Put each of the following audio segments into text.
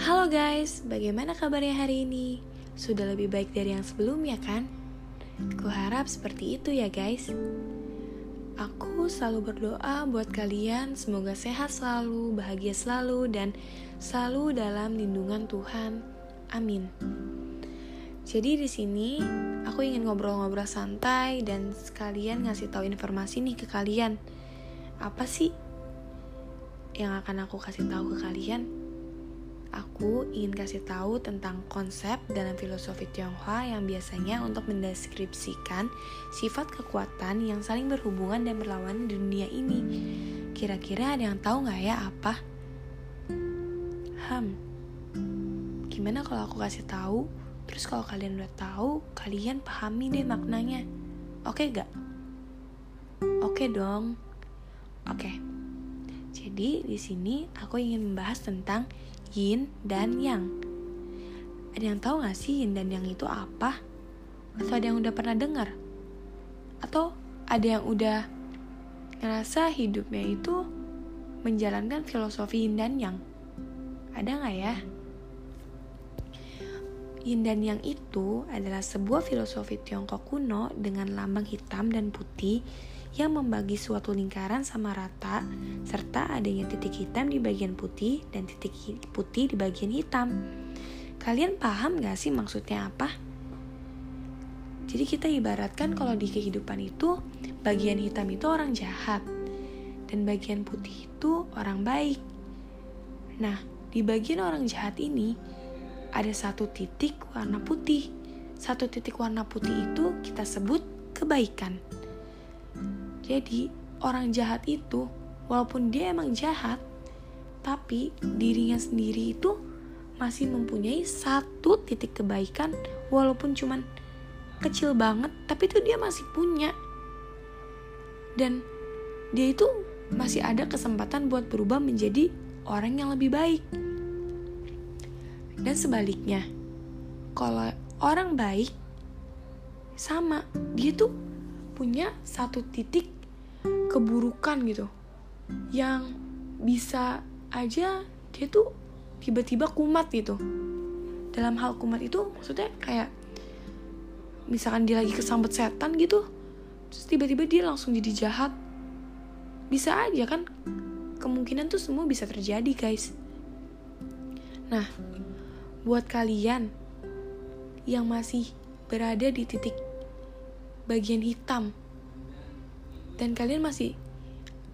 Halo guys, bagaimana kabarnya hari ini? Sudah lebih baik dari yang sebelumnya kan? Kuharap seperti itu ya guys. Aku selalu berdoa buat kalian semoga sehat selalu, bahagia selalu, dan selalu dalam lindungan Tuhan. Amin. Jadi di sini aku ingin ngobrol-ngobrol santai dan sekalian ngasih tahu informasi nih ke kalian. Apa sih yang akan aku kasih tahu ke kalian? Aku ingin kasih tahu tentang konsep dalam filosofi Tionghoa yang biasanya untuk mendeskripsikan sifat kekuatan yang saling berhubungan dan berlawanan di dunia ini. Kira-kira ada yang tahu nggak ya apa? Hmm, gimana kalau aku kasih tahu? Terus kalau kalian udah tahu, kalian pahami deh maknanya. Oke gak? Oke dong. Oke. Jadi di sini aku ingin membahas tentang yin dan yang. Ada yang tahu gak sih yin dan yang itu apa? Atau ada yang udah pernah dengar? Atau ada yang udah ngerasa hidupnya itu menjalankan filosofi yin dan yang? Ada gak ya? Yin dan Yang itu adalah sebuah filosofi Tiongkok kuno dengan lambang hitam dan putih yang membagi suatu lingkaran sama rata serta adanya titik hitam di bagian putih dan titik putih di bagian hitam. Kalian paham gak sih maksudnya apa? Jadi kita ibaratkan kalau di kehidupan itu bagian hitam itu orang jahat dan bagian putih itu orang baik. Nah, di bagian orang jahat ini ada satu titik warna putih. Satu titik warna putih itu kita sebut kebaikan. Jadi, orang jahat itu, walaupun dia emang jahat, tapi dirinya sendiri itu masih mempunyai satu titik kebaikan, walaupun cuman kecil banget, tapi itu dia masih punya. Dan dia itu masih ada kesempatan buat berubah menjadi orang yang lebih baik. Dan sebaliknya, kalau orang baik sama, dia tuh punya satu titik keburukan gitu. Yang bisa aja dia tuh tiba-tiba kumat gitu. Dalam hal kumat itu maksudnya kayak misalkan dia lagi kesambet setan gitu, terus tiba-tiba dia langsung jadi jahat. Bisa aja kan? Kemungkinan tuh semua bisa terjadi, guys. Nah, buat kalian yang masih berada di titik bagian hitam. Dan kalian masih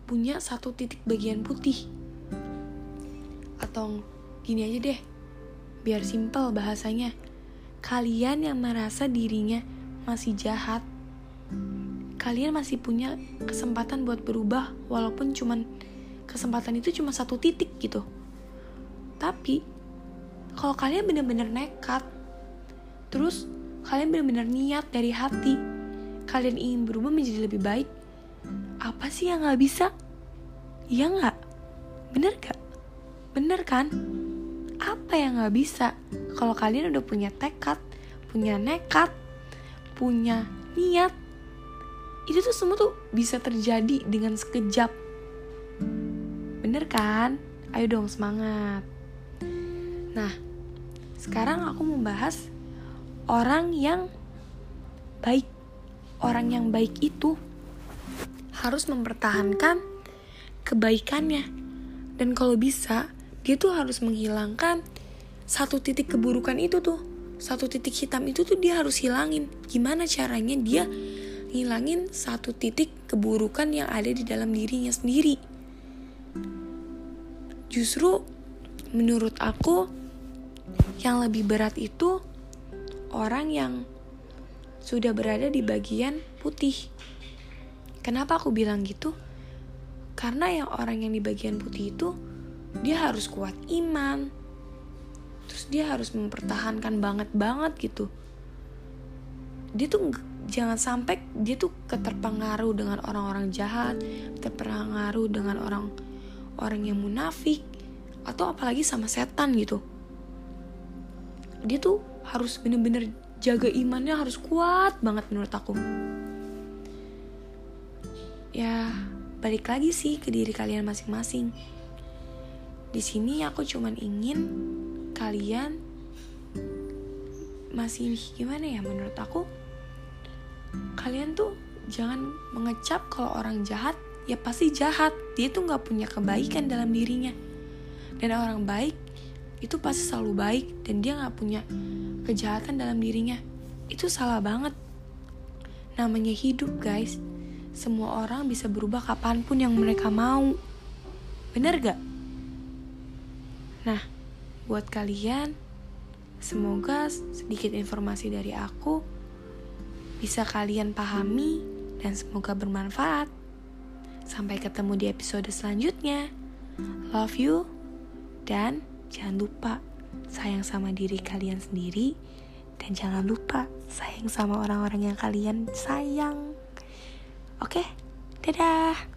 punya satu titik bagian putih. Atau gini aja deh biar simpel bahasanya. Kalian yang merasa dirinya masih jahat. Kalian masih punya kesempatan buat berubah walaupun cuman kesempatan itu cuma satu titik gitu. Tapi kalau kalian bener-bener nekat terus kalian bener-bener niat dari hati kalian ingin berubah menjadi lebih baik apa sih yang gak bisa? Iya gak bener gak bener kan? Apa yang gak bisa? Kalau kalian udah punya tekad punya nekat punya niat itu tuh semua tuh bisa terjadi dengan sekejap. Bener kan? Ayo dong semangat. Nah sekarang aku membahas orang yang baik. Orang yang baik itu harus mempertahankan kebaikannya. Dan kalau bisa, dia tuh harus menghilangkan satu titik keburukan itu tuh. Satu titik hitam itu tuh dia harus hilangin. Gimana caranya dia ngilangin satu titik keburukan yang ada di dalam dirinya sendiri. Justru menurut aku yang lebih berat itu orang yang sudah berada di bagian putih. Kenapa aku bilang gitu? Karena yang orang yang di bagian putih itu dia harus kuat iman. Terus dia harus mempertahankan banget banget gitu. Dia tuh jangan sampai dia tuh keterpengaruh dengan orang-orang jahat, terpengaruh dengan orang orang yang munafik atau apalagi sama setan gitu dia tuh harus bener-bener jaga imannya harus kuat banget menurut aku. Ya balik lagi sih ke diri kalian masing-masing. Di sini aku cuman ingin kalian masih gimana ya menurut aku? Kalian tuh jangan mengecap kalau orang jahat ya pasti jahat. Dia tuh nggak punya kebaikan dalam dirinya. Dan orang baik itu pasti selalu baik dan dia nggak punya kejahatan dalam dirinya. Itu salah banget. Namanya hidup guys. Semua orang bisa berubah kapan pun yang mereka mau. Bener gak? nah buat kalian semoga sedikit informasi dari aku bisa kalian pahami dan semoga bermanfaat. Sampai ketemu di episode selanjutnya. Love you dan jangan lupa sayang sama diri kalian sendiri dan jangan lupa sayang sama orang-orang yang kalian sayang. Oke, dadah.